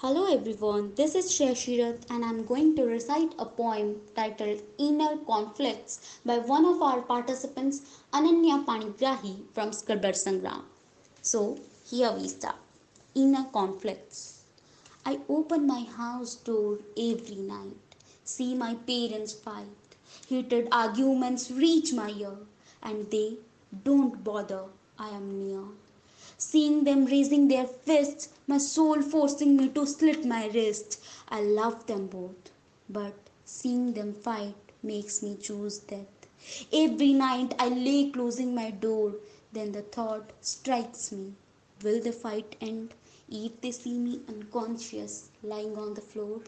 Hello everyone, this is Shashirat and I'm going to recite a poem titled Inner Conflicts by one of our participants Ananya Panigrahi from Scribbler Sangram. So here we start. Inner Conflicts. I open my house door every night, see my parents fight, heated arguments reach my ear, and they don't bother, I am near. Seeing them raising their fists, my soul forcing me to slit my wrist. I love them both, but seeing them fight makes me choose death. Every night I lay closing my door, then the thought strikes me Will the fight end if they see me unconscious lying on the floor?